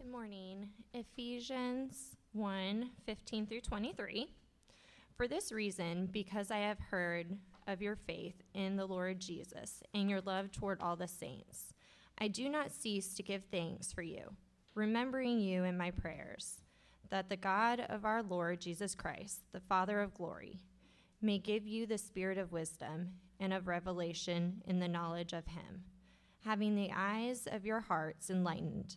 Good morning. Ephesians 1 15 through 23. For this reason, because I have heard of your faith in the Lord Jesus and your love toward all the saints, I do not cease to give thanks for you, remembering you in my prayers, that the God of our Lord Jesus Christ, the Father of glory, may give you the spirit of wisdom and of revelation in the knowledge of him, having the eyes of your hearts enlightened,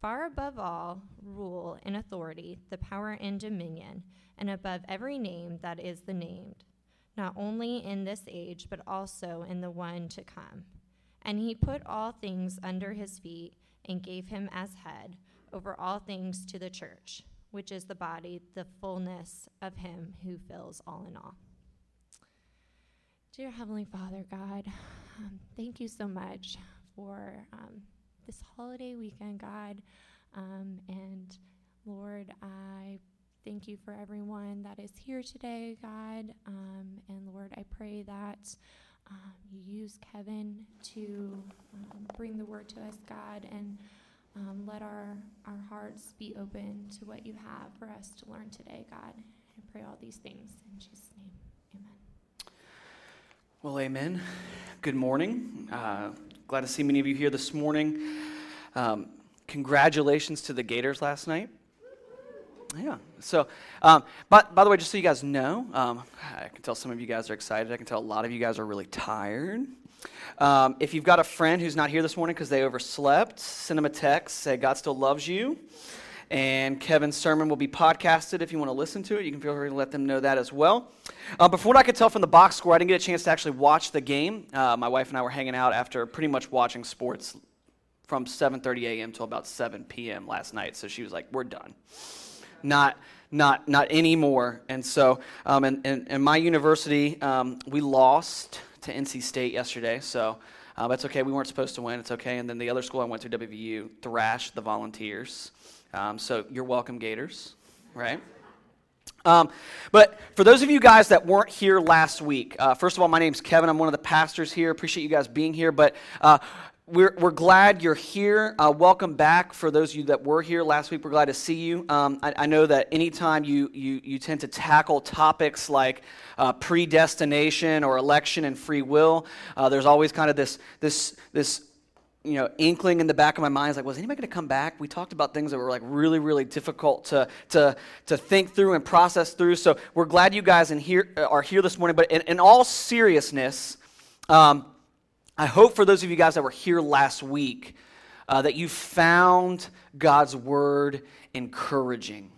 Far above all rule and authority, the power and dominion, and above every name that is the named, not only in this age, but also in the one to come. And he put all things under his feet and gave him as head over all things to the church, which is the body, the fullness of him who fills all in all. Dear Heavenly Father, God, um, thank you so much for um, this holiday weekend, God. Um, and Lord, I thank you for everyone that is here today, God. Um, and Lord, I pray that um, you use Kevin to um, bring the word to us, God, and let our, our hearts be open to what you have for us to learn today, God. I pray all these things in Jesus' name. Amen. Well, amen. Good morning. Uh, glad to see many of you here this morning. Um, congratulations to the Gators last night. Yeah. So, um, but by the way, just so you guys know, um, I can tell some of you guys are excited. I can tell a lot of you guys are really tired. Um, if you've got a friend who's not here this morning because they overslept, send them a text. Say God still loves you. And Kevin's sermon will be podcasted if you want to listen to it. You can feel free to let them know that as well. Uh, but from what I could tell from the box score, I didn't get a chance to actually watch the game. Uh, my wife and I were hanging out after pretty much watching sports from 7:30 a.m. till about 7 p.m. last night. So she was like, "We're done." Not not not anymore. And so, um, in, in, in, my university, um, we lost to NC State yesterday. So. Uh, that's okay. We weren't supposed to win. It's okay. And then the other school I went to, WVU, thrashed the Volunteers. Um, so you're welcome, Gators, right? Um, but for those of you guys that weren't here last week, uh, first of all, my name's Kevin. I'm one of the pastors here. Appreciate you guys being here. But uh, we're, we're glad you're here. Uh, welcome back for those of you that were here last week. We're glad to see you. Um, I, I, know that anytime you, you, you tend to tackle topics like uh, predestination or election and free will, uh, there's always kind of this, this, this you know, inkling in the back of my mind is like, was anybody going to come back? We talked about things that were like really, really difficult to, to, to think through and process through. So we're glad you guys in here, uh, are here this morning. But in, in all seriousness, um, I hope for those of you guys that were here last week uh, that you found God's word encouraging.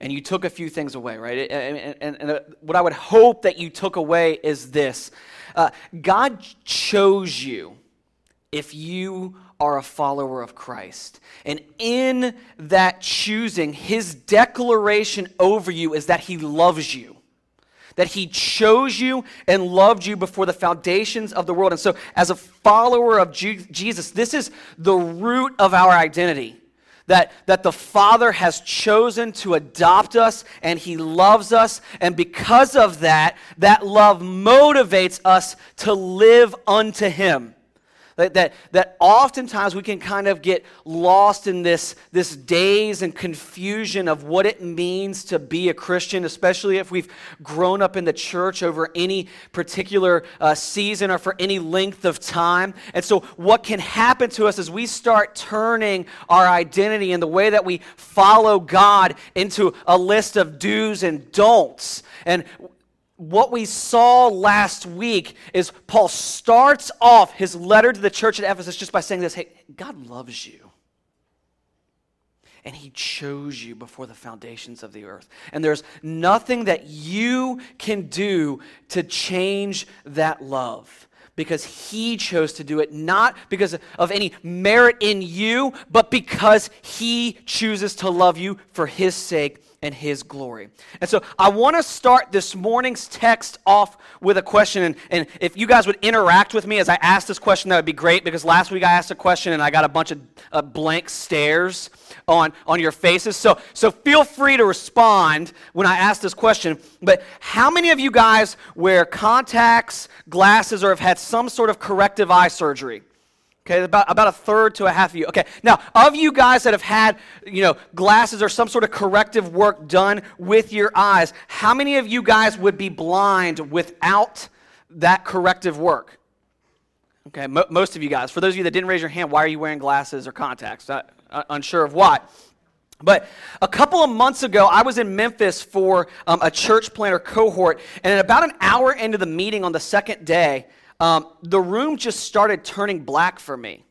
And you took a few things away, right? And, and, and uh, what I would hope that you took away is this uh, God chose you if you are a follower of Christ. And in that choosing, his declaration over you is that he loves you. That he chose you and loved you before the foundations of the world. And so, as a follower of Jesus, this is the root of our identity. That, that the Father has chosen to adopt us and He loves us. And because of that, that love motivates us to live unto Him. That, that, that oftentimes we can kind of get lost in this, this daze and confusion of what it means to be a Christian, especially if we've grown up in the church over any particular uh, season or for any length of time. And so, what can happen to us is we start turning our identity and the way that we follow God into a list of do's and don'ts. And what we saw last week is Paul starts off his letter to the church at Ephesus just by saying this Hey, God loves you. And he chose you before the foundations of the earth. And there's nothing that you can do to change that love because he chose to do it, not because of any merit in you, but because he chooses to love you for his sake and his glory. And so I want to start this morning's text off with a question. And, and if you guys would interact with me as I ask this question, that would be great because last week I asked a question and I got a bunch of uh, blank stares on, on your faces. So, so feel free to respond when I ask this question. But how many of you guys wear contacts, glasses, or have had some sort of corrective eye surgery? Okay, about, about a third to a half of you. Okay, now, of you guys that have had, you know, glasses or some sort of corrective work done with your eyes, how many of you guys would be blind without that corrective work? Okay, mo- most of you guys. For those of you that didn't raise your hand, why are you wearing glasses or contacts? Uh, uh, unsure of why. But a couple of months ago, I was in Memphis for um, a church planter cohort, and at about an hour into the meeting on the second day, um, the room just started turning black for me.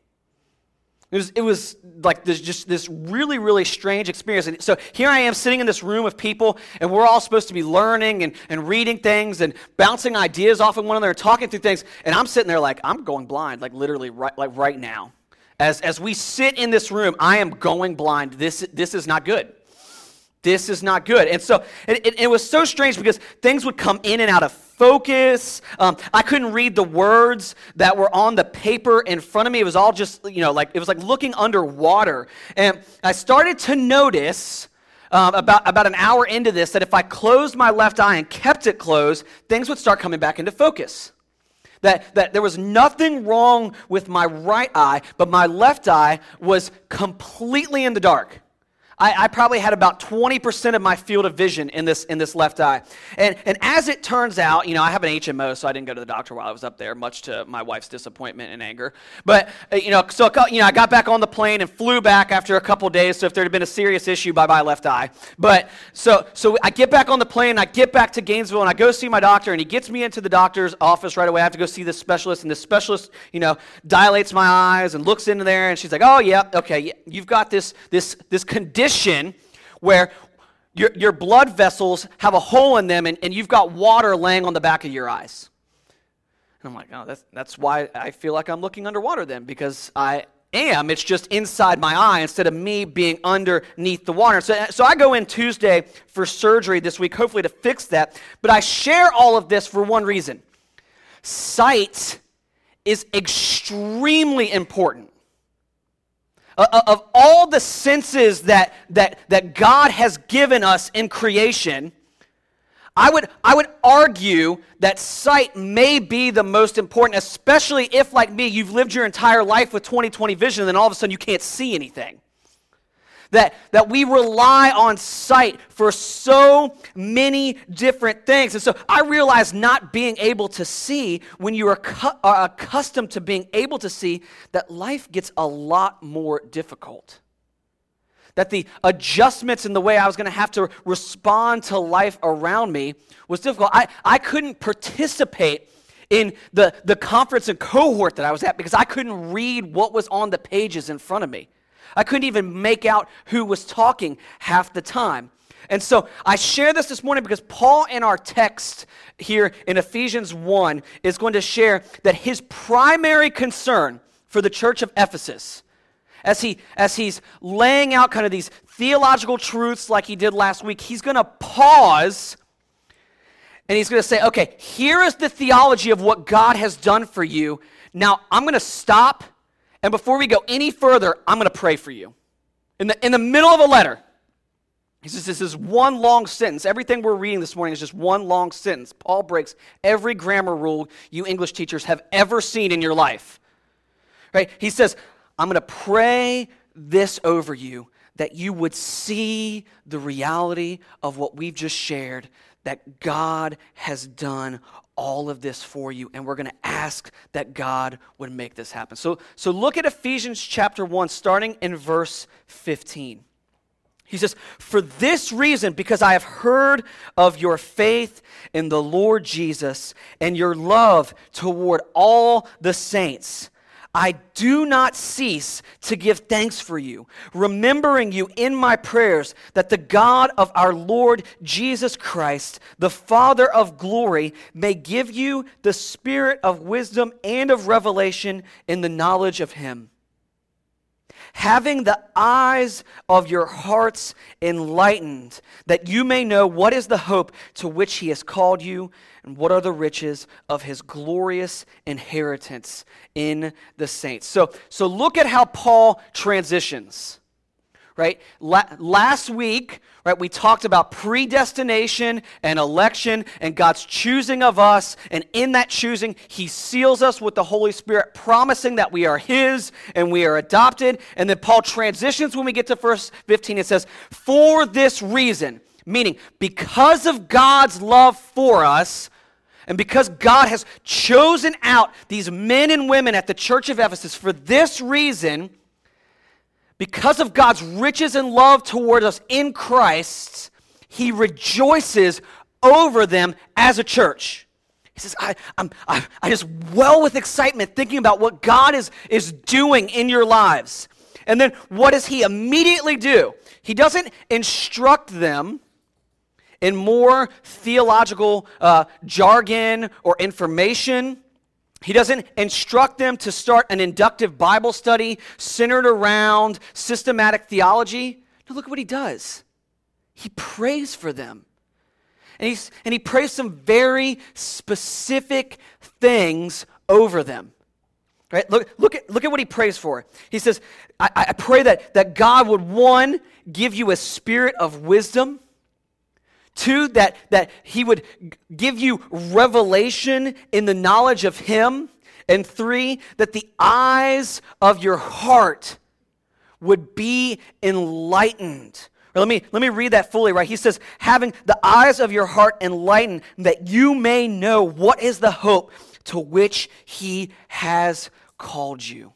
It was, it was like this, just this really, really strange experience. And so here I am sitting in this room of people, and we're all supposed to be learning and, and reading things and bouncing ideas off of one another and talking through things. And I'm sitting there like, I'm going blind, like literally right, like right now. As, as we sit in this room, I am going blind. This, this is not good. This is not good. And so it, it, it was so strange because things would come in and out of focus. Um, I couldn't read the words that were on the paper in front of me. It was all just, you know, like it was like looking underwater. And I started to notice um, about, about an hour into this that if I closed my left eye and kept it closed, things would start coming back into focus. That, that there was nothing wrong with my right eye, but my left eye was completely in the dark. I, I, probably had about 20% of my field of vision in this, in this left eye. And, and as it turns out, you know, I have an HMO, so I didn't go to the doctor while I was up there, much to my wife's disappointment and anger. But, uh, you know, so, you know, I got back on the plane and flew back after a couple days, so if there had been a serious issue, bye-bye left eye. But, so, so I get back on the plane, I get back to Gainesville, and I go see my doctor, and he gets me into the doctor's office right away. I have to go see this specialist, and this specialist, you know, dilates my eyes and looks into there, and she's like, oh, yeah, okay, yeah, you've got this, this, this condition condition where your, your blood vessels have a hole in them and, and you've got water laying on the back of your eyes. And I'm like, oh, that's, that's why I feel like I'm looking underwater then, because I am. It's just inside my eye instead of me being underneath the water. So, so I go in Tuesday for surgery this week, hopefully to fix that. But I share all of this for one reason sight is extremely important. Uh, uh, of all the senses that, that, that God has given us in creation, I would, I would argue that sight may be the most important, especially if, like me, you've lived your entire life with 20 20 vision and then all of a sudden you can't see anything that, that we rely on sight for so many different things. And so I realize not being able to see, when you are, cu- are accustomed to being able to see, that life gets a lot more difficult. That the adjustments in the way I was going to have to respond to life around me was difficult. I, I couldn't participate in the, the conference and cohort that I was at because I couldn't read what was on the pages in front of me. I couldn't even make out who was talking half the time. And so I share this this morning because Paul, in our text here in Ephesians 1, is going to share that his primary concern for the church of Ephesus, as, he, as he's laying out kind of these theological truths like he did last week, he's going to pause and he's going to say, okay, here is the theology of what God has done for you. Now I'm going to stop and before we go any further, I'm going to pray for you. In the, in the middle of a letter, he says this is one long sentence. Everything we're reading this morning is just one long sentence. Paul breaks every grammar rule you English teachers have ever seen in your life. Right? He says, I'm going to pray this over you that you would see the reality of what we've just shared that God has done all of this for you, and we're going to ask that God would make this happen. So, so look at Ephesians chapter 1, starting in verse 15. He says, For this reason, because I have heard of your faith in the Lord Jesus and your love toward all the saints. I do not cease to give thanks for you, remembering you in my prayers, that the God of our Lord Jesus Christ, the Father of glory, may give you the spirit of wisdom and of revelation in the knowledge of him having the eyes of your hearts enlightened, that you may know what is the hope to which he has called you, and what are the riches of his glorious inheritance in the saints. So, so look at how Paul transitions right? La- last week, right, we talked about predestination and election and God's choosing of us. And in that choosing, He seals us with the Holy Spirit, promising that we are His and we are adopted. And then Paul transitions when we get to verse 15. It says, For this reason, meaning because of God's love for us, and because God has chosen out these men and women at the church of Ephesus for this reason, because of God's riches and love toward us in Christ, he rejoices over them as a church. He says, I, I'm, I, I just well with excitement thinking about what God is, is doing in your lives. And then what does he immediately do? He doesn't instruct them in more theological uh, jargon or information. He doesn't instruct them to start an inductive Bible study centered around systematic theology. No, look at what he does. He prays for them. And, he's, and he prays some very specific things over them. Right? Look, look, at, look at what he prays for. He says, I, I pray that, that God would, one, give you a spirit of wisdom Two, that, that he would give you revelation in the knowledge of him. And three, that the eyes of your heart would be enlightened. let me, let me read that fully, right? He says, having the eyes of your heart enlightened, that you may know what is the hope to which he has called you.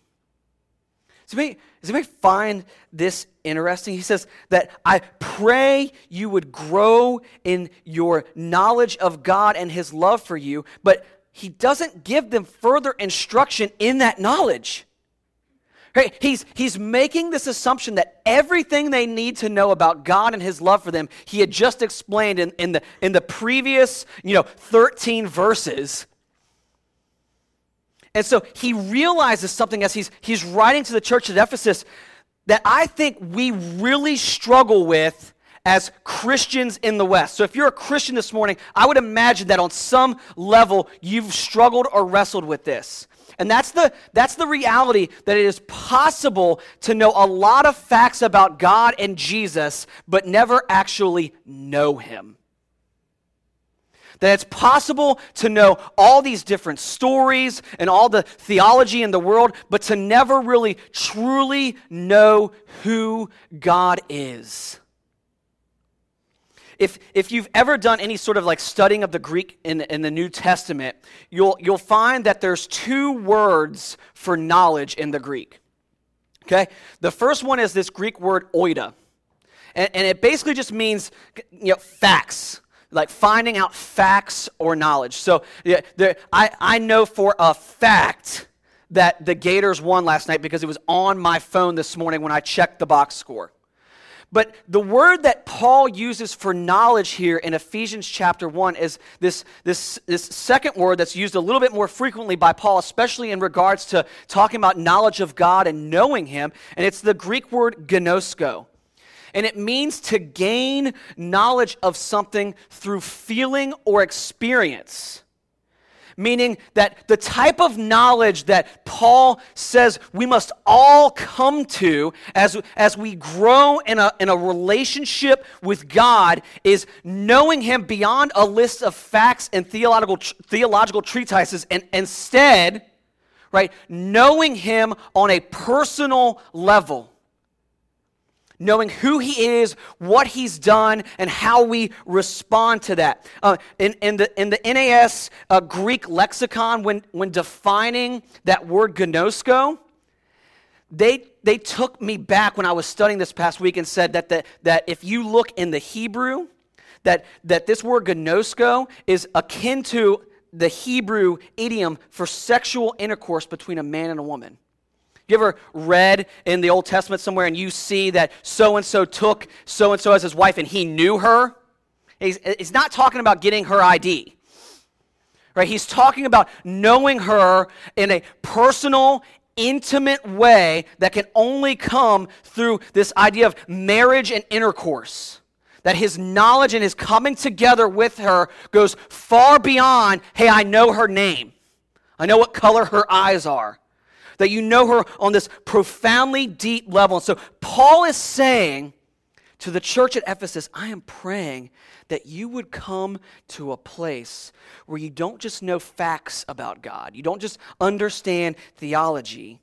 Does anybody, does anybody find this interesting? He says that I pray you would grow in your knowledge of God and his love for you, but he doesn't give them further instruction in that knowledge. He's, he's making this assumption that everything they need to know about God and his love for them, he had just explained in, in, the, in the previous, you know, 13 verses. And so he realizes something as he's, he's writing to the church at Ephesus that I think we really struggle with as Christians in the West. So if you're a Christian this morning, I would imagine that on some level you've struggled or wrestled with this. And that's the, that's the reality that it is possible to know a lot of facts about God and Jesus, but never actually know Him. That it's possible to know all these different stories and all the theology in the world, but to never really truly know who God is. If, if you've ever done any sort of like studying of the Greek in, in the New Testament, you'll, you'll find that there's two words for knowledge in the Greek. Okay? The first one is this Greek word oida. And, and it basically just means you know, facts like finding out facts or knowledge. So yeah, there, I, I know for a fact that the Gators won last night because it was on my phone this morning when I checked the box score. But the word that Paul uses for knowledge here in Ephesians chapter 1 is this, this, this second word that's used a little bit more frequently by Paul, especially in regards to talking about knowledge of God and knowing Him. And it's the Greek word gnosko and it means to gain knowledge of something through feeling or experience. Meaning that the type of knowledge that Paul says we must all come to as, as we grow in a, in a relationship with God is knowing Him beyond a list of facts and theological, theological treatises, and instead, right, knowing Him on a personal level knowing who he is, what he's done, and how we respond to that. Uh, in, in, the, in the NAS uh, Greek lexicon, when, when defining that word gnosko, they, they took me back when I was studying this past week and said that, the, that if you look in the Hebrew, that, that this word gnosko is akin to the Hebrew idiom for sexual intercourse between a man and a woman. You ever read in the Old Testament somewhere and you see that so and so took so and so as his wife and he knew her? He's, he's not talking about getting her ID. Right? He's talking about knowing her in a personal, intimate way that can only come through this idea of marriage and intercourse. That his knowledge and his coming together with her goes far beyond, hey, I know her name. I know what color her eyes are. That you know her on this profoundly deep level. And so Paul is saying to the church at Ephesus, I am praying that you would come to a place where you don't just know facts about God, you don't just understand theology,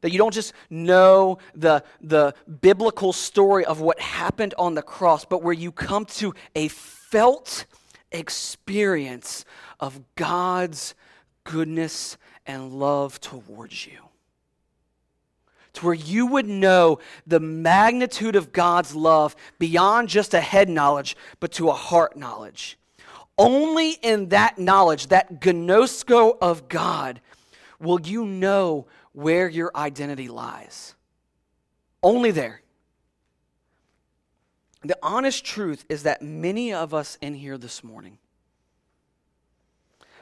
that you don't just know the, the biblical story of what happened on the cross, but where you come to a felt experience of God's goodness and love towards you to where you would know the magnitude of God's love beyond just a head knowledge, but to a heart knowledge. Only in that knowledge, that gnosko of God, will you know where your identity lies. Only there. The honest truth is that many of us in here this morning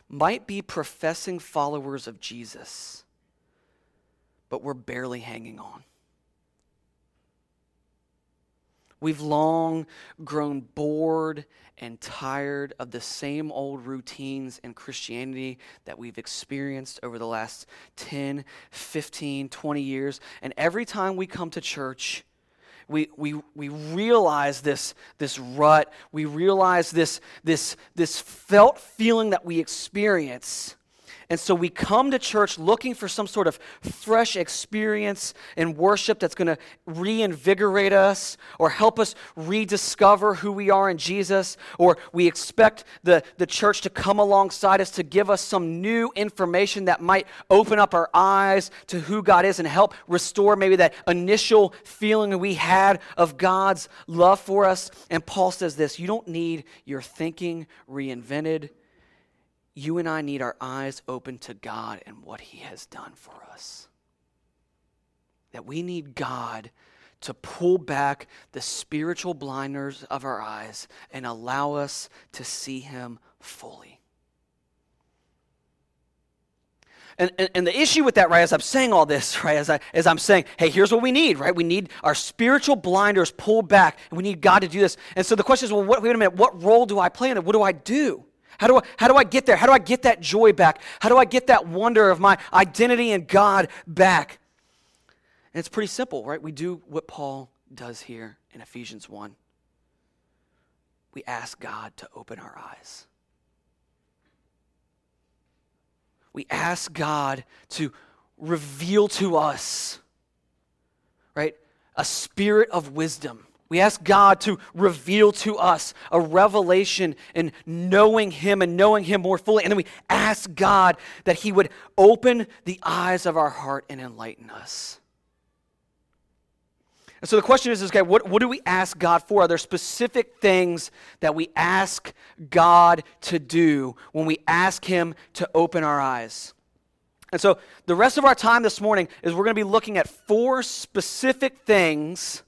might be professing followers of Jesus but we're barely hanging on. We've long grown bored and tired of the same old routines in Christianity that we've experienced over the last 10, 15, 20 years. And every time we come to church, we, we, we realize this, this rut. We realize this, this, this felt feeling that we experience and so we come to church looking for some sort of fresh experience in worship that's going to reinvigorate us or help us rediscover who we are in Jesus. Or we expect the, the church to come alongside us to give us some new information that might open up our eyes to who God is and help restore maybe that initial feeling we had of God's love for us. And Paul says this you don't need your thinking reinvented you and I need our eyes open to God and what He has done for us. That we need God to pull back the spiritual blinders of our eyes and allow us to see Him fully. And, and, and, the issue with that, right, as I'm saying all this, right, as, I, as I'm saying, hey, here's what we need, right? We need our spiritual blinders pulled back, and we need God to do this. And so the question is, well, what, wait a minute, what role do I play in it? What do I do? How do, I, how do I get there? How do I get that joy back? How do I get that wonder of my identity in God back? And it's pretty simple, right? We do what Paul does here in Ephesians 1. We ask God to open our eyes. We ask God to reveal to us, right, a spirit of wisdom we ask God to reveal to us a revelation in knowing Him and knowing Him more fully. And then we ask God that He would open the eyes of our heart and enlighten us. And so the question is, okay, what, what do we ask God for? Are there specific things that we ask God to do when we ask Him to open our eyes? And so the rest of our time this morning is we're going to be looking at four specific things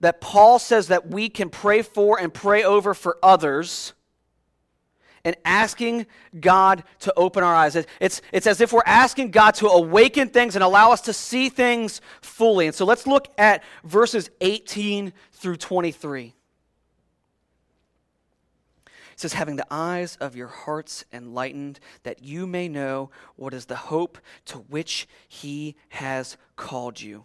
that Paul says that we can pray for and pray over for others and asking God to open our eyes. It's, it's as if we're asking God to awaken things and allow us to see things fully. And so let's look at verses 18 through 23. It says, having the eyes of your hearts enlightened, that you may know what is the hope to which he has called you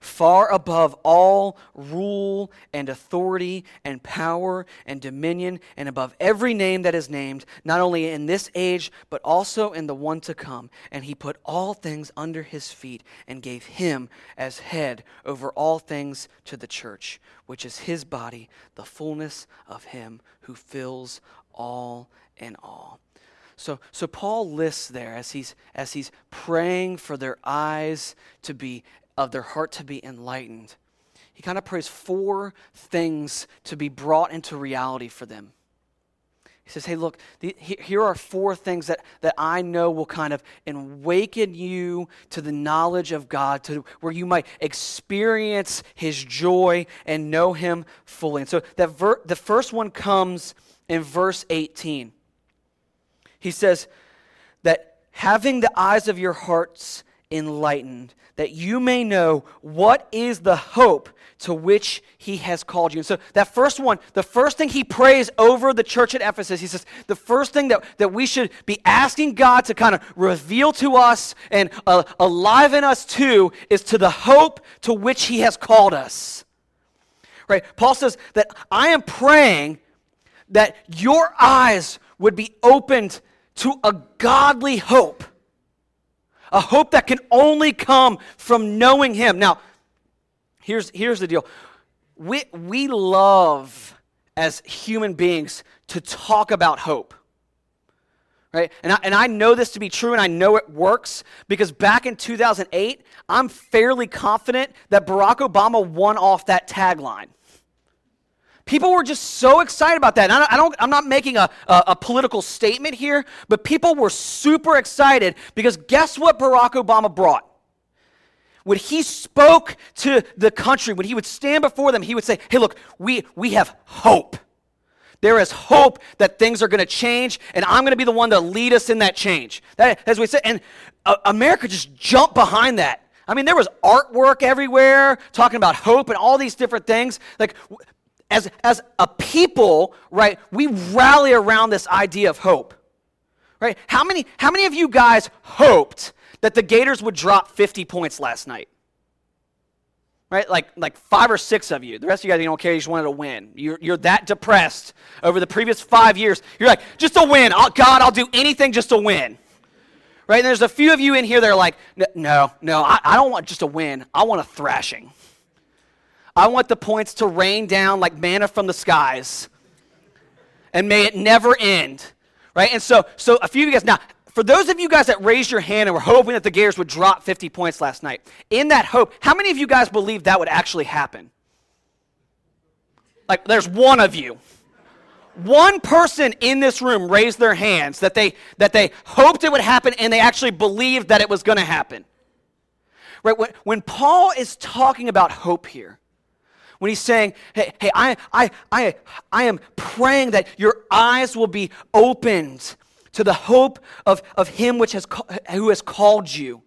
far above all rule and authority and power and dominion, and above every name that is named, not only in this age, but also in the one to come. And he put all things under his feet and gave him as head over all things to the church, which is his body, the fullness of him who fills all in all. So, so Paul lists there as he's, as he's praying for their eyes to be of their heart to be enlightened. he kind of prays four things to be brought into reality for them. He says, Hey, look, the, here are four things that, that I know will kind of awaken you to the knowledge of God, to where you might experience His joy and know Him fully. And so that ver- the first one comes in verse 18. He says that having the eyes of your hearts enlightened, that you may know what is the hope to which he has called you. And so that first one, the first thing he prays over the church at Ephesus, he says, the first thing that, that we should be asking God to kind of reveal to us and uh, alive in us too is to the hope to which he has called us. Right? Paul says that I am praying that your eyes would be opened to a godly hope a hope that can only come from knowing Him. Now, here's, here's the deal we, we love as human beings to talk about hope. Right? And I, and I know this to be true and I know it works because back in 2008, I'm fairly confident that Barack Obama won off that tagline. People were just so excited about that. I don't, I am not making a, a, a, political statement here, but people were super excited because guess what Barack Obama brought? When he spoke to the country, when he would stand before them, he would say, Hey, look, we, we have hope. There is hope that things are going to change, and I'm going to be the one to lead us in that change. That, as we said, and uh, America just jumped behind that. I mean, there was artwork everywhere talking about hope and all these different things. Like, as, as a people, right, we rally around this idea of hope. Right? How many, how many of you guys hoped that the Gators would drop 50 points last night? Right? Like, like five or six of you. The rest of you guys, you don't care, you just wanted to win. You're, you're that depressed over the previous five years. You're like, just a win. I'll, God, I'll do anything just to win. Right? And there's a few of you in here that are like, no, no, I, I don't want just a win. I want a thrashing. I want the points to rain down like manna from the skies. And may it never end. Right? And so, so a few of you guys, now, for those of you guys that raised your hand and were hoping that the Gators would drop 50 points last night, in that hope, how many of you guys believe that would actually happen? Like, there's one of you. One person in this room raised their hands that they, that they hoped it would happen and they actually believed that it was going to happen. Right? When, when Paul is talking about hope here, when he's saying, hey, hey I, I, I, I am praying that your eyes will be opened to the hope of, of him which has, who has called you.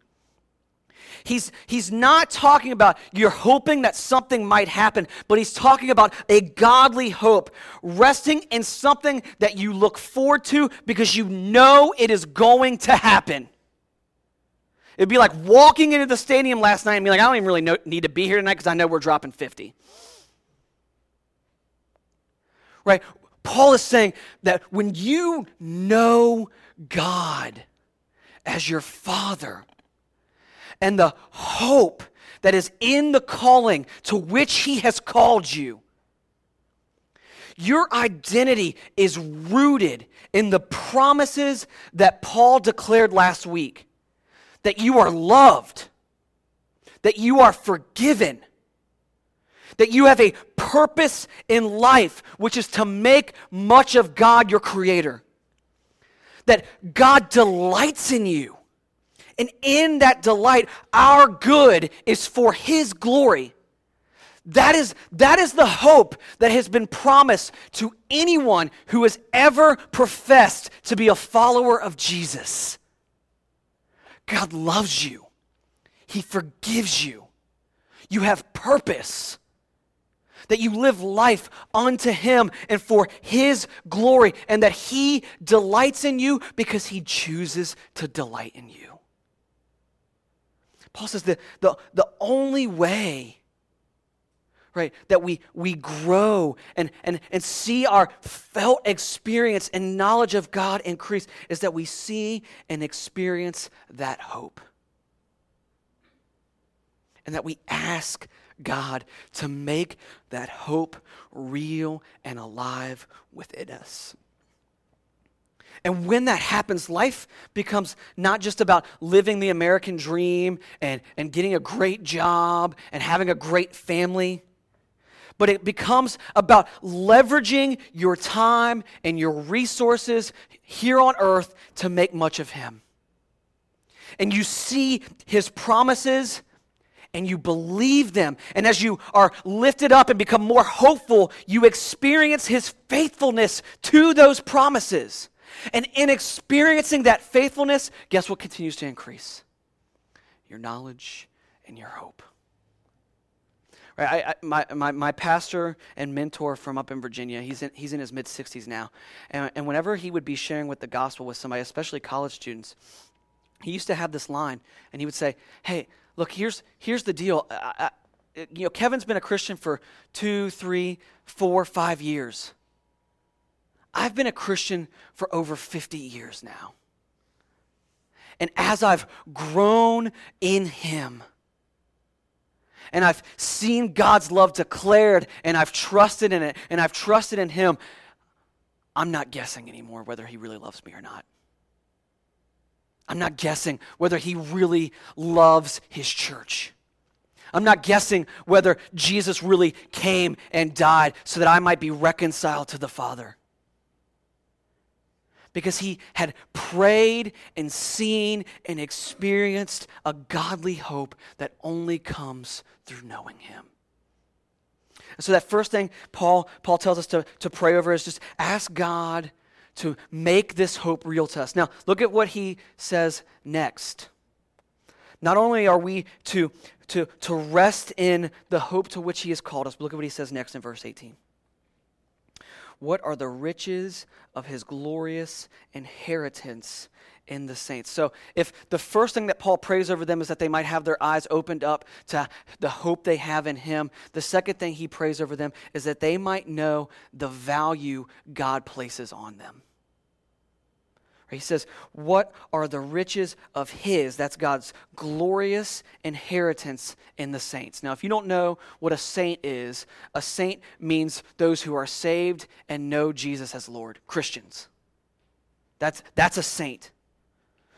He's, he's not talking about you're hoping that something might happen, but he's talking about a godly hope, resting in something that you look forward to because you know it is going to happen. It'd be like walking into the stadium last night and be like, I don't even really know, need to be here tonight because I know we're dropping 50 right? Paul is saying that when you know God as your Father and the hope that is in the calling to which He has called you, your identity is rooted in the promises that Paul declared last week that you are loved, that you are forgiven, that you have a purpose in life, which is to make much of God your creator. That God delights in you. And in that delight, our good is for His glory. That is, that is the hope that has been promised to anyone who has ever professed to be a follower of Jesus. God loves you, He forgives you. You have purpose that you live life unto Him and for His glory, and that He delights in you because He chooses to delight in you. Paul says that the, the only way right that we we grow and, and and see our felt experience and knowledge of god increase is that we see and experience that hope and that we ask God to make that hope real and alive within us. And when that happens, life becomes not just about living the American dream and, and getting a great job and having a great family. But it becomes about leveraging your time and your resources here on earth to make much of Him. And you see His promises and you believe them. And as you are lifted up and become more hopeful, you experience His faithfulness to those promises. And in experiencing that faithfulness, guess what continues to increase? Your knowledge and your hope. I, I, my, my, my pastor and mentor from up in Virginia, he's in, he's in his mid 60s now. And, and whenever he would be sharing with the gospel with somebody, especially college students, he used to have this line, and he would say, Hey, look, here's, here's the deal. I, you know, Kevin's been a Christian for two, three, four, five years. I've been a Christian for over 50 years now. And as I've grown in Him, and I've seen God's love declared, and I've trusted in it, and I've trusted in Him, I'm not guessing anymore whether He really loves me or not. I'm not guessing whether He really loves His church. I'm not guessing whether Jesus really came and died so that I might be reconciled to the Father because he had prayed and seen and experienced a godly hope that only comes through knowing him. And so that first thing Paul, Paul tells us to, to pray over is just ask God to make this hope real to us. Now, look at what he says next. Not only are we to, to, to rest in the hope to which he has called us, but look at what he says next in verse 18. What are the riches of his glorious inheritance in the saints? So, if the first thing that Paul prays over them is that they might have their eyes opened up to the hope they have in him, the second thing he prays over them is that they might know the value God places on them. He says, What are the riches of His? That's God's glorious inheritance in the saints. Now, if you don't know what a saint is, a saint means those who are saved and know Jesus as Lord, Christians. That's, that's a saint.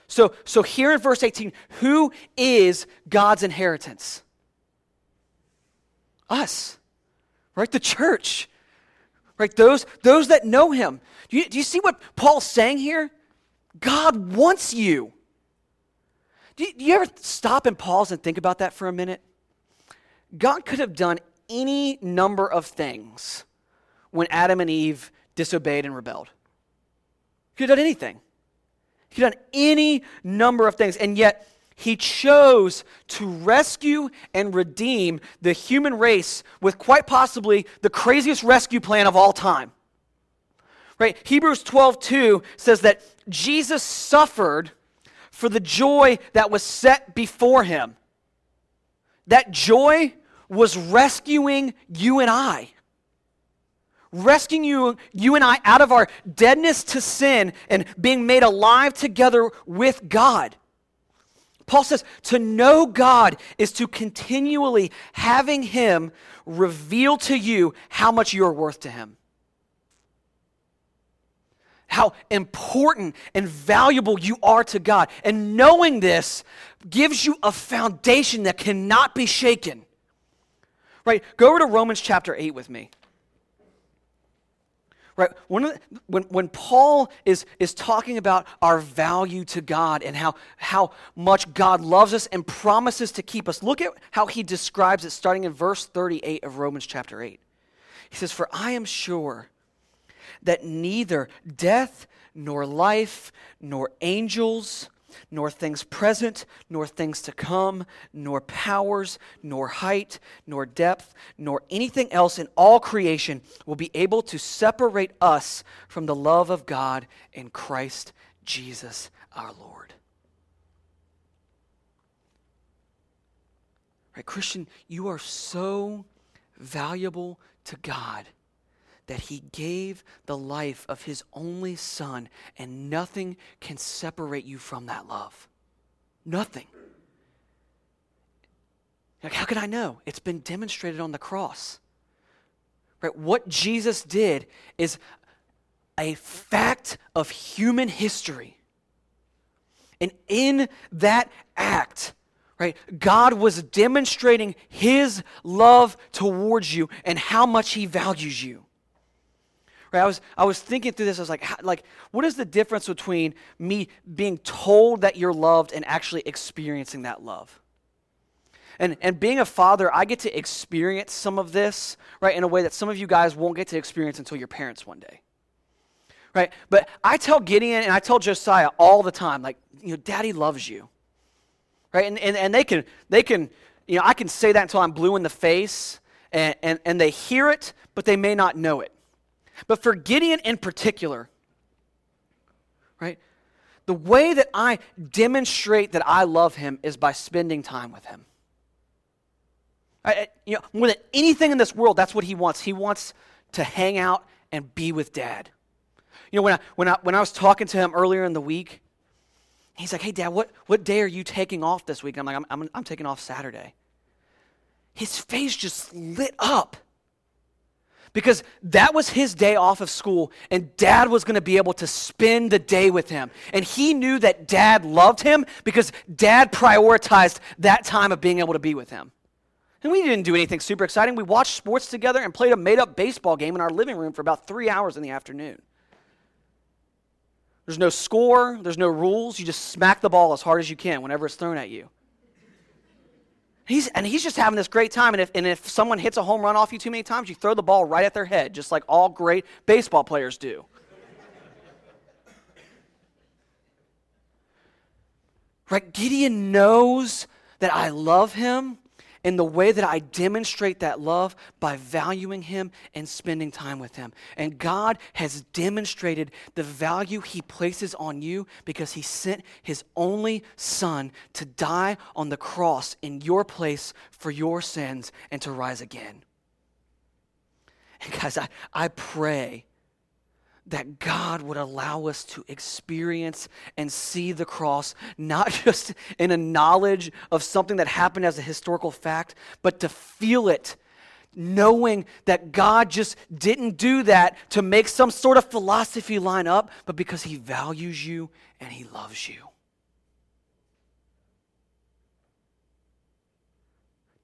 So, so here in verse 18, who is God's inheritance? Us, right? The church, right? Those, those that know Him. Do you, do you see what Paul's saying here? God wants you. Do you, do you ever stop and pause and think about that for a minute? God could have done any number of things when Adam and Eve disobeyed and rebelled. He could have done anything. He could have done any number of things, and yet he chose to rescue and redeem the human race with quite possibly the craziest rescue plan of all time. Right? Hebrews 12, 2 says that Jesus suffered for the joy that was set before him. That joy was rescuing you and I. Rescuing you, you and I out of our deadness to sin and being made alive together with God. Paul says to know God is to continually having Him reveal to you how much you're worth to Him how important and valuable you are to God. And knowing this gives you a foundation that cannot be shaken. Right? Go over to Romans chapter 8 with me. Right? When, when, Paul is, is talking about our value to God and how, how much God loves us and promises to keep us, look at how he describes it starting in verse 38 of Romans chapter 8. He says, For I am sure that neither death, nor life, nor angels, nor things present, nor things to come, nor powers, nor height, nor depth, nor anything else in all creation will be able to separate us from the love of God in Christ Jesus our Lord. Right, Christian, you are so valuable to God that he gave the life of his only son, and nothing can separate you from that love. Nothing. Like, how can I know? It's been demonstrated on the cross. Right? What Jesus did is a fact of human history. And in that act, Right? God was demonstrating his love towards you and how much he values you. Right? I was I was thinking through this. I was like, like, what is the difference between me being told that you're loved and actually experiencing that love? And, and being a father, I get to experience some of this, right, in a way that some of you guys won't get to experience until your parents one day. Right? But I tell Gideon and I tell Josiah all the time, like, you know, daddy loves you. Right? And, and, and they can, they can, you know, I can say that until I'm blue in the face and, and, and they hear it, but they may not know it. But for Gideon in particular, right, the way that I demonstrate that I love him is by spending time with him. I, you know, more than anything in this world, that's what he wants. He wants to hang out and be with dad. You know, when I, when I, when I was talking to him earlier in the week, he's like, hey, dad, what, what day are you taking off this week? And I'm like, I'm, I'm, I'm taking off Saturday. His face just lit up because that was his day off of school and dad was going to be able to spend the day with him and he knew that dad loved him because dad prioritized that time of being able to be with him and we didn't do anything super exciting. We watched sports together and played a made up baseball game in our living room for about three hours in the afternoon. There's no score, there's no rules. You just smack the ball as hard as you can whenever it's thrown at you. He's, and he's just having this great time. And if, and if someone hits a home run off you too many times, you throw the ball right at their head, just like all great baseball players do. right? Gideon knows that I love him in the way that I demonstrate that love by valuing Him and spending time with Him. And God has demonstrated the value He places on you because He sent His only Son to die on the cross in your place for your sins and to rise again. And guys, I, I pray that God would allow us to experience and see the cross, not just in a knowledge of something that happened as a historical fact, but to feel it, knowing that God just didn't do that to make some sort of philosophy line up, but because He values you and He loves you.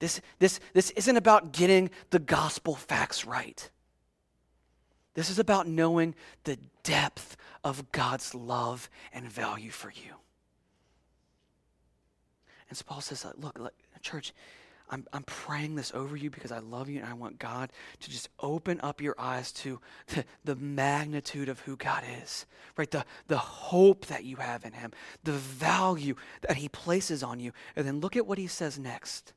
This, this, this isn't about getting the gospel facts right. This is about knowing the depth of God's love and value for you. And so Paul says, look, look church, I'm, I'm praying this over you because I love you and I want God to just open up your eyes to the, the magnitude of who God is, right? The, the hope that you have in Him, the value that He places on you. And then look at what He says next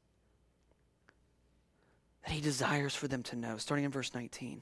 that He desires for them to know, starting in verse 19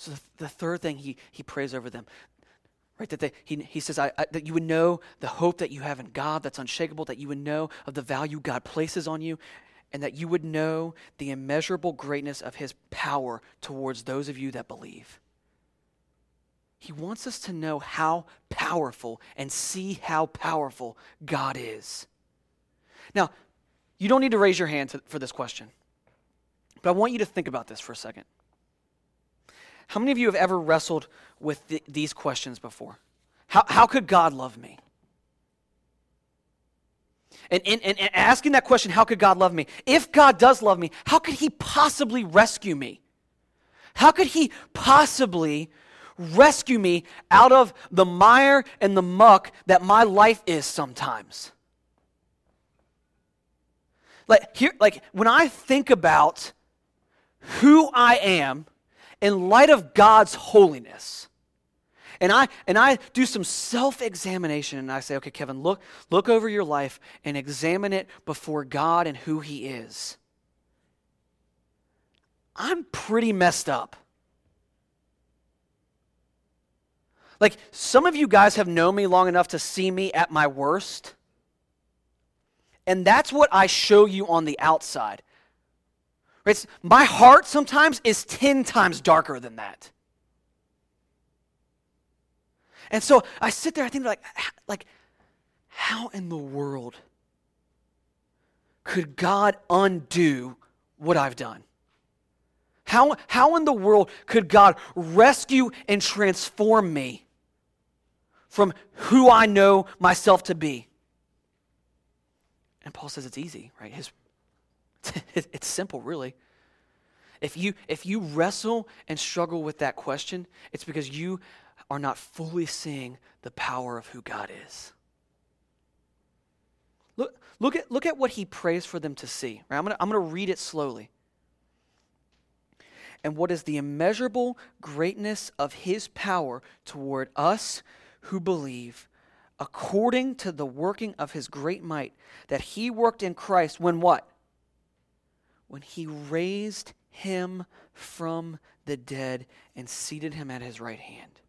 So the, third thing he, he prays over them, right? That they, he, he says I, I, that you would know the hope that you have in God that's unshakable, that you would know of the value God places on you, and that you would know the immeasurable greatness of his power towards those of you that believe. He wants us to know how powerful and see how powerful God is. Now, you don't need to raise your hand to, for this question, but I want you to think about this for a second. How many of you have ever wrestled with th- these questions before? How, how could God love me? And, and, and asking that question, how could God love me? If God does love me, how could He possibly rescue me? How could He possibly rescue me out of the mire and the muck that my life is sometimes? Like, here, like when I think about who I am in light of God's holiness. And I and I do some self-examination and I say, okay, Kevin, look, look over your life and examine it before God and who He is. I'm pretty messed up. Like, some of you guys have known me long enough to see me at my worst. and that's what I show you on the outside. Right? My heart sometimes is 10 times darker than that. And so I sit there, I think like, like, how in the world could God undo what I've done? How, how in the world could God rescue and transform me from who I know myself to be? And Paul says it's easy, right? His, it's simple, really. If you, if you wrestle and struggle with that question, it's because you are not fully seeing the power of who God is. Look, look, at, look at what he prays for them to see. Right? I'm going to I'm going to read it slowly. And what is the immeasurable greatness of his power toward us who believe, according to the working of his great might, that he worked in Christ when what? When he raised him from the dead and seated him at his right hand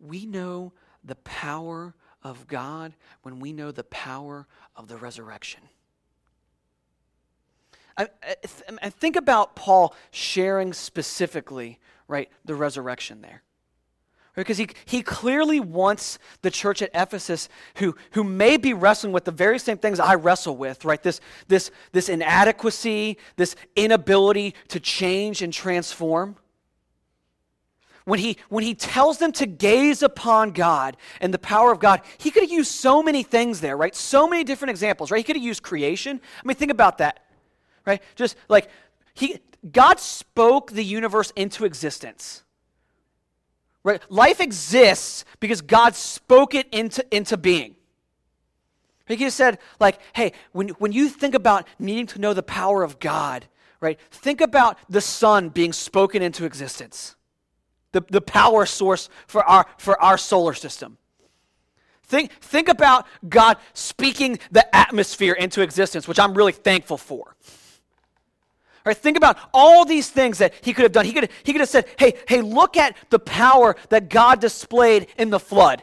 we know the power of God when we know the power of the resurrection. I, I, I, think about Paul sharing specifically, right, the resurrection there. Because he, he clearly wants the church at Ephesus, who, who may be wrestling with the very same things I wrestle with, right? This, this, this inadequacy, this inability to change and transform when he, when he tells them to gaze upon God and the power of God, he could have used so many things there, right? So many different examples, right? He could have used creation. I mean, think about that, right? Just like he, God spoke the universe into existence. Right? Life exists because God spoke it into, into being. He just said, like, hey, when, when you think about needing to know the power of God, right, think about the sun being spoken into existence the, the power source for our, for our solar system. Think, think about God speaking the atmosphere into existence, which I'm really thankful for. Right, think about all these things that he could have done. He could, he could have said, hey, hey, look at the power that God displayed in the flood.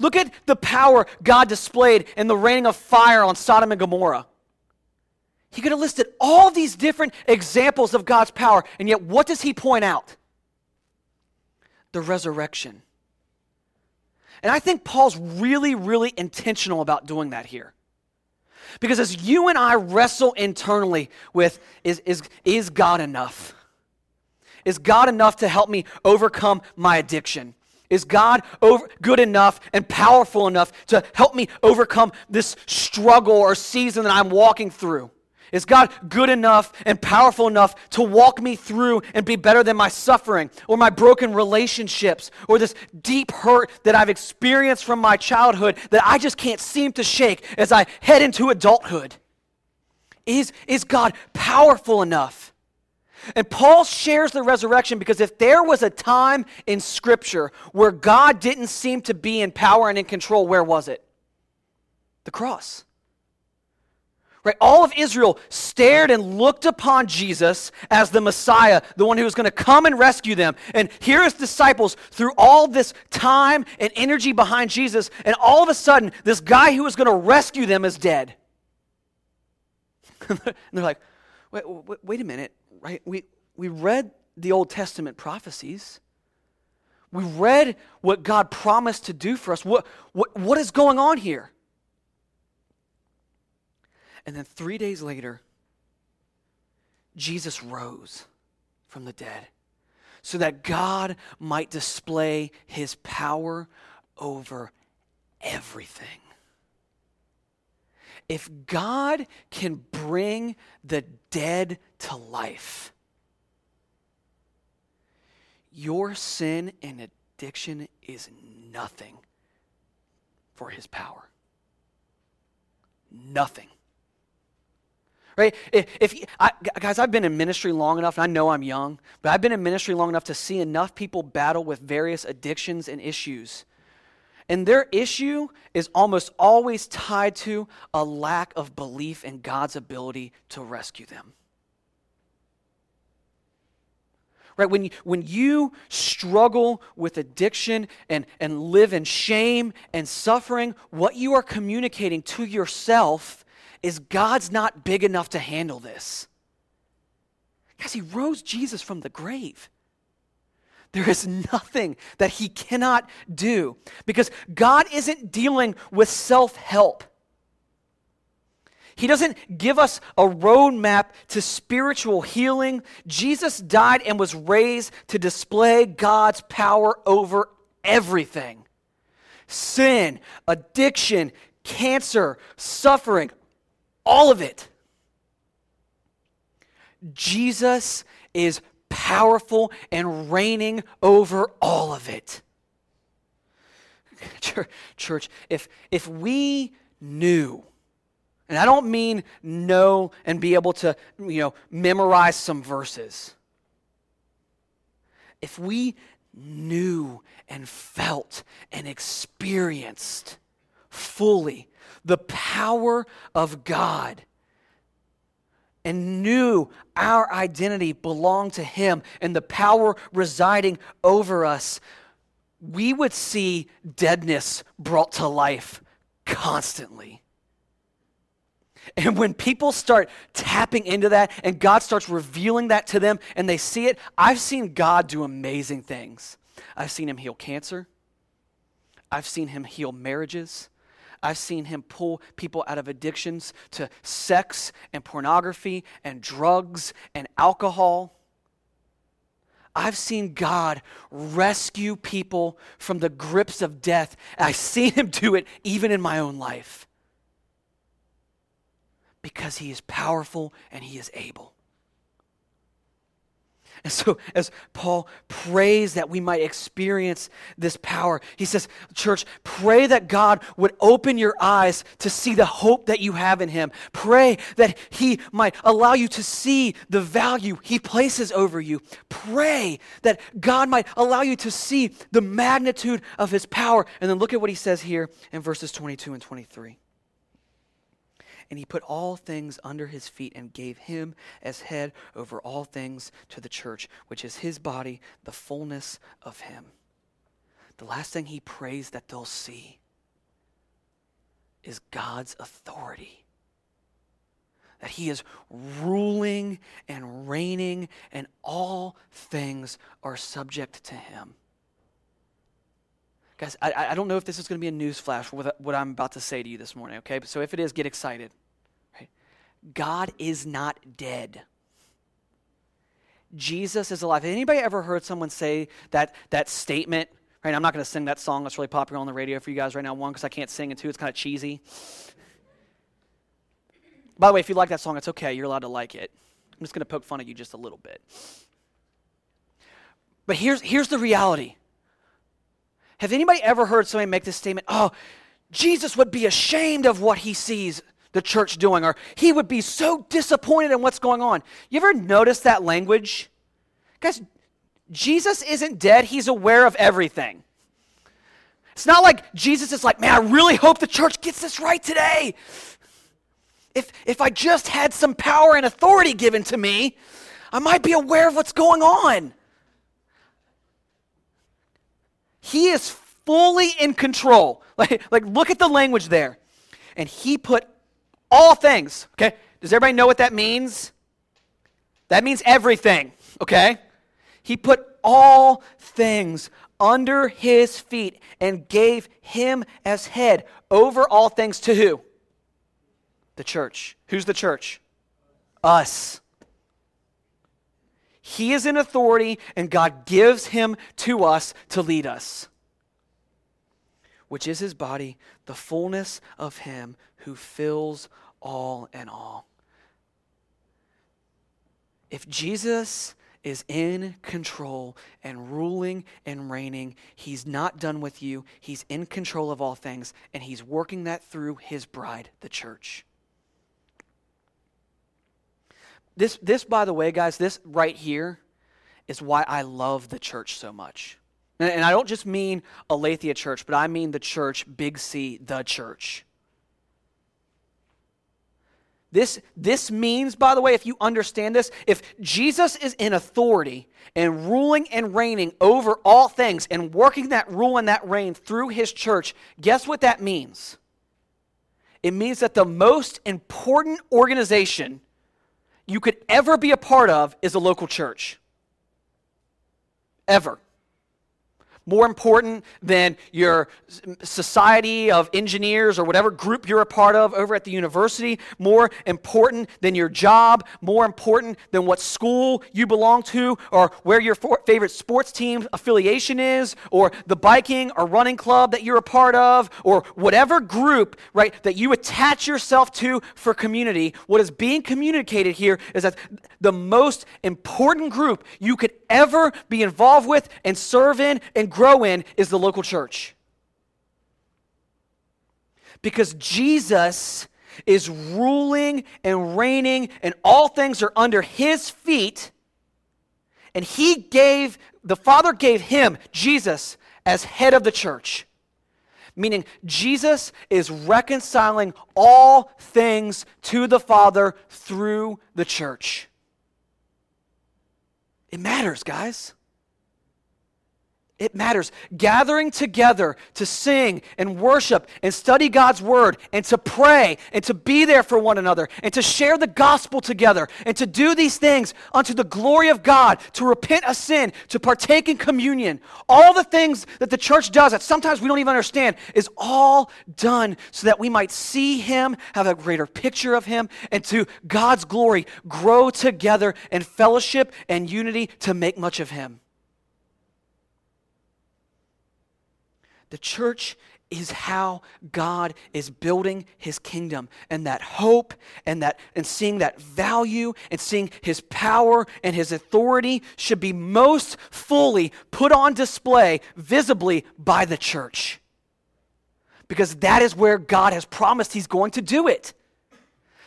Look at the power God displayed in the raining of fire on Sodom and Gomorrah. He could have listed all these different examples of God's power, and yet what does he point out? the resurrection. And I think Paul's really, really intentional about doing that here. Because as you and I wrestle internally with is, is, is God enough? Is God enough to help me overcome my addiction? Is God over, good enough and powerful enough to help me overcome this struggle or season that I'm walking through? Is God good enough and powerful enough to walk me through and be better than my suffering or my broken relationships or this deep hurt that I've experienced from my childhood that I just can't seem to shake as I head into adulthood? Is, is God powerful enough? And Paul shares the resurrection because if there was a time in Scripture where God didn't seem to be in power and in control, where was it? The cross. Right? All of Israel stared and looked upon Jesus as the Messiah, the one who was going to come and rescue them. And here his disciples threw all this time and energy behind Jesus, and all of a sudden, this guy who was going to rescue them is dead. and they're like, wait, wait, wait a minute, right? We, we read the Old Testament prophecies. We read what God promised to do for us. What, what, what is going on here? And then three days later, Jesus rose from the dead so that God might display his power over everything. If God can bring the dead to life, your sin and addiction is nothing for his power. Nothing right? If, if I, guys, I've been in ministry long enough, and I know I'm young, but I've been in ministry long enough to see enough people battle with various addictions and issues. And their issue is almost always tied to a lack of belief in God's ability to rescue them. Right? When you, when you struggle with addiction and, and live in shame and suffering, what you are communicating to yourself is God's not big enough to handle this. Guys, He rose Jesus from the grave. There is nothing that He cannot do because God isn't dealing with self help. He doesn't give us a roadmap to spiritual healing. Jesus died and was raised to display God's power over everything sin, addiction, cancer, suffering, all of it. Jesus is powerful and reigning over all of it. Church, if, if we knew and I don't mean know and be able to, you know, memorize some verses. If we knew and felt and experienced fully the power of God and knew our identity belonged to Him and the power residing over us, we would see deadness brought to life constantly. And when people start tapping into that and God starts revealing that to them and they see it, I've seen God do amazing things. I've seen him heal cancer. I've seen him heal marriages. I've seen him pull people out of addictions to sex and pornography and drugs and alcohol. I've seen God rescue people from the grips of death. I've seen him do it even in my own life because he is powerful and he is able. And so, as Paul prays that we might experience this power, he says, Church, pray that God would open your eyes to see the hope that you have in him. Pray that he might allow you to see the value he places over you. Pray that God might allow you to see the magnitude of his power. And then look at what he says here in verses 22 and 23 and he put all things under his feet and gave him as head over all things to the church, which is his body, the fullness of him. The last thing he prays that they'll see is God's authority. That he is ruling and reigning, and all things are subject to him. Guys, I, I don't know if this is going to be a news flash for what I'm about to say to you this morning, okay? So if it is, get excited. God is not dead. Jesus is alive. Has anybody ever heard someone say that, that statement? Right, I'm not going to sing that song that's really popular on the radio for you guys right now. One, because I can't sing, and two, it's kind of cheesy. By the way, if you like that song, it's okay. You're allowed to like it. I'm just going to poke fun at you just a little bit. But here's, here's the reality have anybody ever heard somebody make this statement? Oh, Jesus would be ashamed of what he sees the church doing, or he would be so disappointed in what's going on. You ever notice that language? Guys, Jesus isn't dead, he's aware of everything. It's not like Jesus is like, man, I really hope the church gets this right today. If, if I just had some power and authority given to me, I might be aware of what's going on. He is fully in control. Like, like look at the language there. And he put all things, okay? Does everybody know what that means? That means everything, okay? He put all things under his feet and gave him as head over all things to who? The church. Who's the church? Us. He is in authority, and God gives him to us to lead us, which is his body, the fullness of him who fills all in all. If Jesus is in control and ruling and reigning, he's not done with you. He's in control of all things, and he's working that through his bride, the church. This, this, by the way, guys, this right here is why I love the church so much. And, and I don't just mean Aletheia Church, but I mean the church, big C, the church. This, this means, by the way, if you understand this, if Jesus is in authority and ruling and reigning over all things and working that rule and that reign through his church, guess what that means? It means that the most important organization you could ever be a part of is a local church. Ever more important than your society of engineers or whatever group you're a part of over at the university, more important than your job, more important than what school you belong to or where your favorite sports team affiliation is or the biking or running club that you're a part of or whatever group, right, that you attach yourself to for community. What is being communicated here is that the most important group you could ever be involved with and serve in and grow in is the local church. Because Jesus is ruling and reigning, and all things are under his feet. And he gave, the Father gave him, Jesus, as head of the church. Meaning, Jesus is reconciling all things to the Father through the church. It matters, guys. It matters. Gathering together to sing and worship and study God's word and to pray and to be there for one another and to share the gospel together and to do these things unto the glory of God, to repent of sin, to partake in communion. All the things that the church does that sometimes we don't even understand is all done so that we might see Him, have a greater picture of Him, and to God's glory grow together in fellowship and unity to make much of Him. The church is how God is building his kingdom and that hope and that and seeing that value and seeing his power and his authority should be most fully put on display visibly by the church. Because that is where God has promised he's going to do it.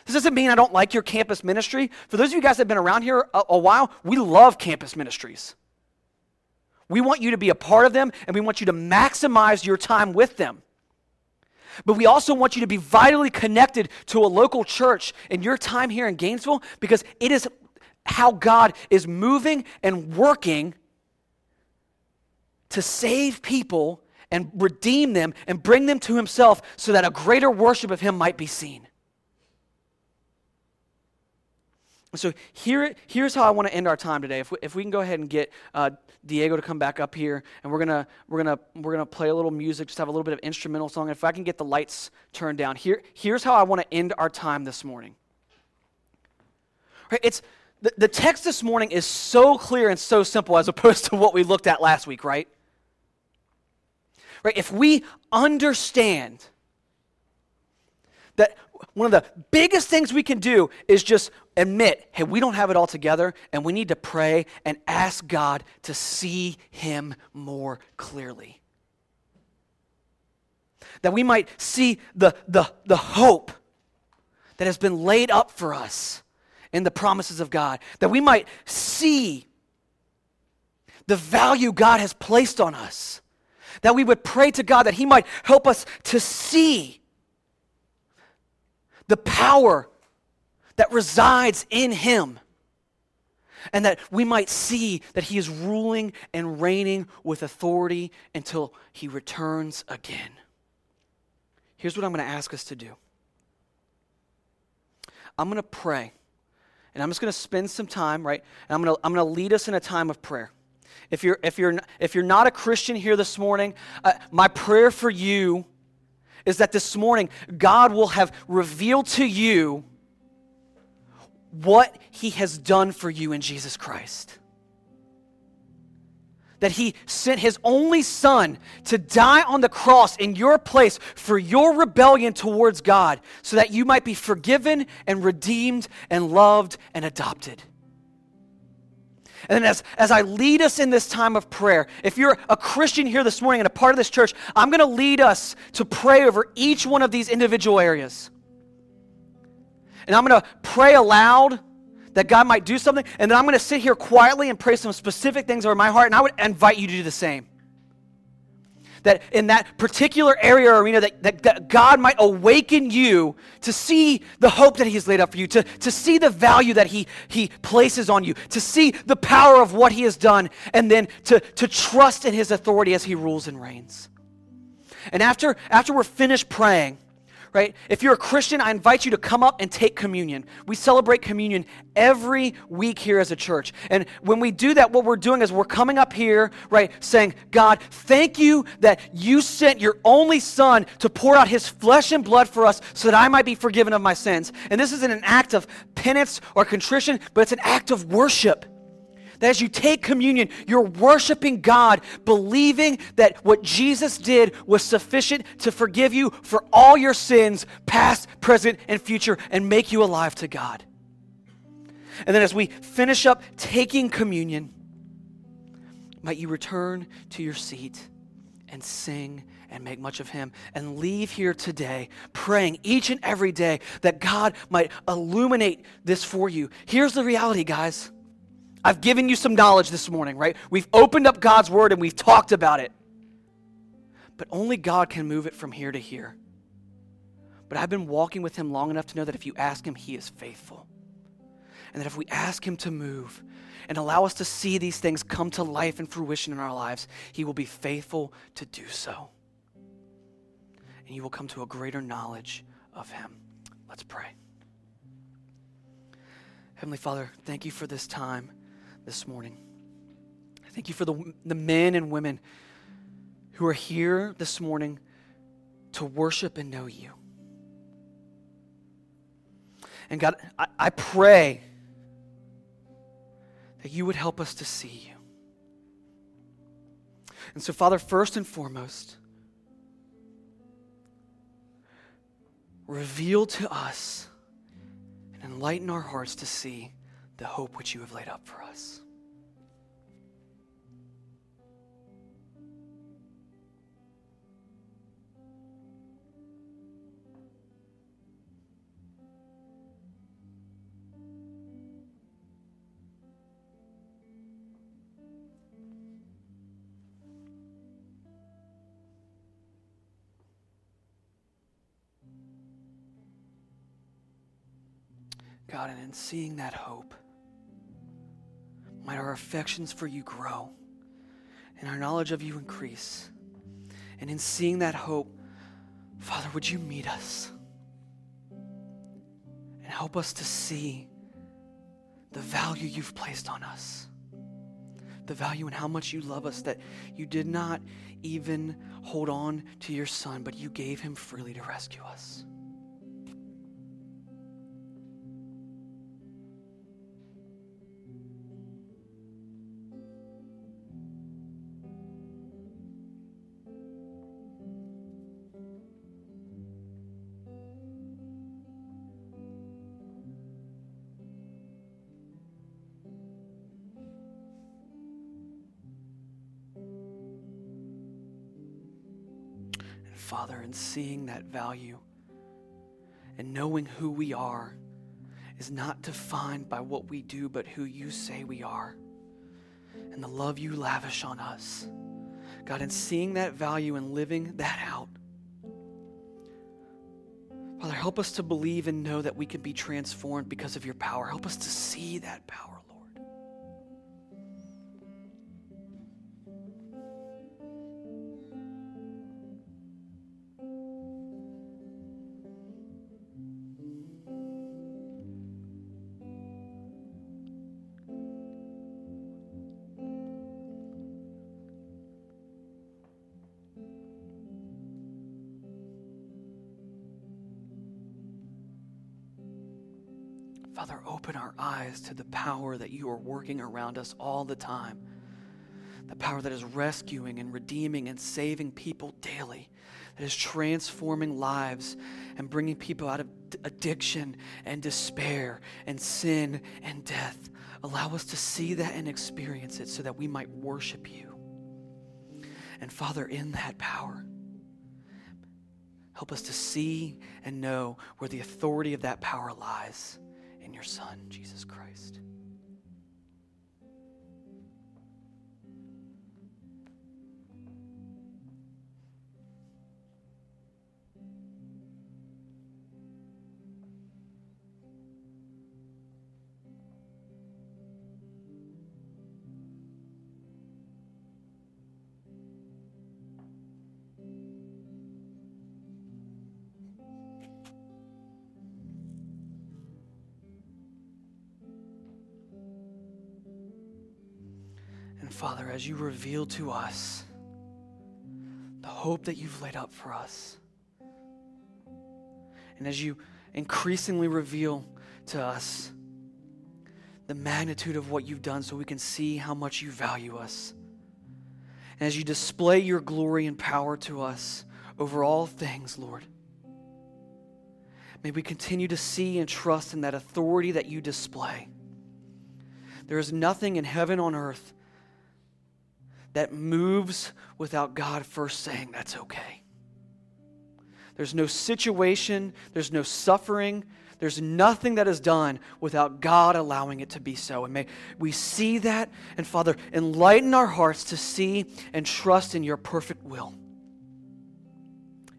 This doesn't mean I don't like your campus ministry. For those of you guys that have been around here a, a while, we love campus ministries. We want you to be a part of them and we want you to maximize your time with them. But we also want you to be vitally connected to a local church in your time here in Gainesville because it is how God is moving and working to save people and redeem them and bring them to Himself so that a greater worship of Him might be seen. So here, here's how I want to end our time today. If we, if we can go ahead and get uh, Diego to come back up here, and we're gonna we're gonna we're gonna play a little music, just have a little bit of instrumental song. If I can get the lights turned down, here here's how I want to end our time this morning. Right, it's the, the text this morning is so clear and so simple as opposed to what we looked at last week, right? Right, if we understand that one of the biggest things we can do is just admit, hey, we don't have it all together, and we need to pray and ask God to see Him more clearly. That we might see the, the, the hope that has been laid up for us in the promises of God. That we might see the value God has placed on us. That we would pray to God that He might help us to see the power that resides in him. And that we might see that he is ruling and reigning with authority until he returns again. Here's what I'm going to ask us to do I'm going to pray. And I'm just going to spend some time, right? And I'm going to, I'm going to lead us in a time of prayer. If you're, if you're, if you're not a Christian here this morning, uh, my prayer for you is that this morning God will have revealed to you what he has done for you in Jesus Christ. That he sent his only son to die on the cross in your place for your rebellion towards God, so that you might be forgiven and redeemed and loved and adopted. And then, as, as I lead us in this time of prayer, if you're a Christian here this morning and a part of this church, I'm going to lead us to pray over each one of these individual areas. And I'm going to pray aloud that God might do something. And then I'm going to sit here quietly and pray some specific things over my heart. And I would invite you to do the same. That in that particular area or arena that, that, that, God might awaken you to see the hope that He has laid out for you, to, to see the value that he, he places on you, to see the power of what He has done, and then to, to trust in His authority as He rules and reigns. And after, after we're finished praying, right? If you're a Christian, I invite you to come up and take communion. We celebrate communion every week here as a church. And when we do that, what we're doing is we're coming up here, right, saying, God, thank you that you sent your only Son to pour out his flesh and blood for us so that I might be forgiven of my sins. And this isn't an act of penance or contrition, but it's an act of worship that as you take communion, you're worshiping God, believing that what Jesus did was sufficient to forgive you for all your sins, past, present, and future, and make you alive to God. And then as we finish up taking communion, might you return to your seat and sing and make much of him and leave here today praying each and every day that God might illuminate this for you. Here's the reality, guys. I've given you some knowledge this morning, right? We've opened up God's word and we've talked about it. But only God can move it from here to here. But I've been walking with Him long enough to know that if you ask Him, He is faithful. And that if we ask Him to move and allow us to see these things come to life and fruition in our lives, He will be faithful to do so. And you will come to a greater knowledge of Him. Let's pray. Heavenly Father, thank you for this time this morning. I thank you for the, the men and women who are here this morning to worship and know you. And God, I, I pray that you would help us to see you. And so, Father, first and foremost, reveal to us and enlighten our hearts to see the hope which you have laid up for us. God, and in seeing that hope, might our affections for you grow and our knowledge of you increase. And in seeing that hope, Father, would you meet us and help us to see the value you've placed on us, the value in how much you love us, that you did not even hold on to your son, but you gave him freely to rescue us. Seeing that value and knowing who we are is not defined by what we do, but who you say we are and the love you lavish on us. God, in seeing that value and living that out. Father, help us to believe and know that we can be transformed because of your power. Help us to see that power. Eyes to the power that you are working around us all the time. The power that is rescuing and redeeming and saving people daily, that is transforming lives and bringing people out of addiction and despair and sin and death. Allow us to see that and experience it so that we might worship you. And Father, in that power, help us to see and know where the authority of that power lies your Son, Jesus Christ. And Father, as you reveal to us the hope that you've laid up for us, and as you increasingly reveal to us the magnitude of what you've done so we can see how much you value us, and as you display your glory and power to us over all things, Lord, may we continue to see and trust in that authority that you display. There is nothing in heaven on earth that moves without God first saying, That's okay. There's no situation, there's no suffering, there's nothing that is done without God allowing it to be so. And may we see that, and Father, enlighten our hearts to see and trust in your perfect will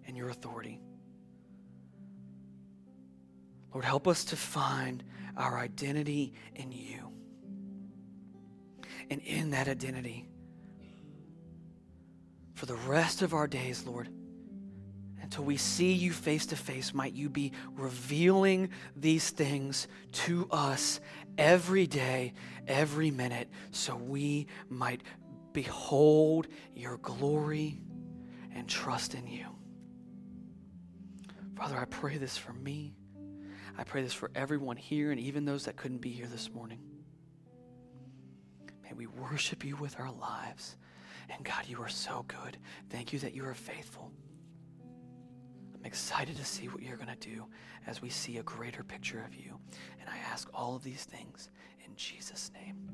and your authority. Lord, help us to find our identity in you. And in that identity, for the rest of our days, Lord, until we see you face to face, might you be revealing these things to us every day, every minute, so we might behold your glory and trust in you. Father, I pray this for me. I pray this for everyone here and even those that couldn't be here this morning. May we worship you with our lives. And God, you are so good. Thank you that you are faithful. I'm excited to see what you're going to do as we see a greater picture of you. And I ask all of these things in Jesus' name.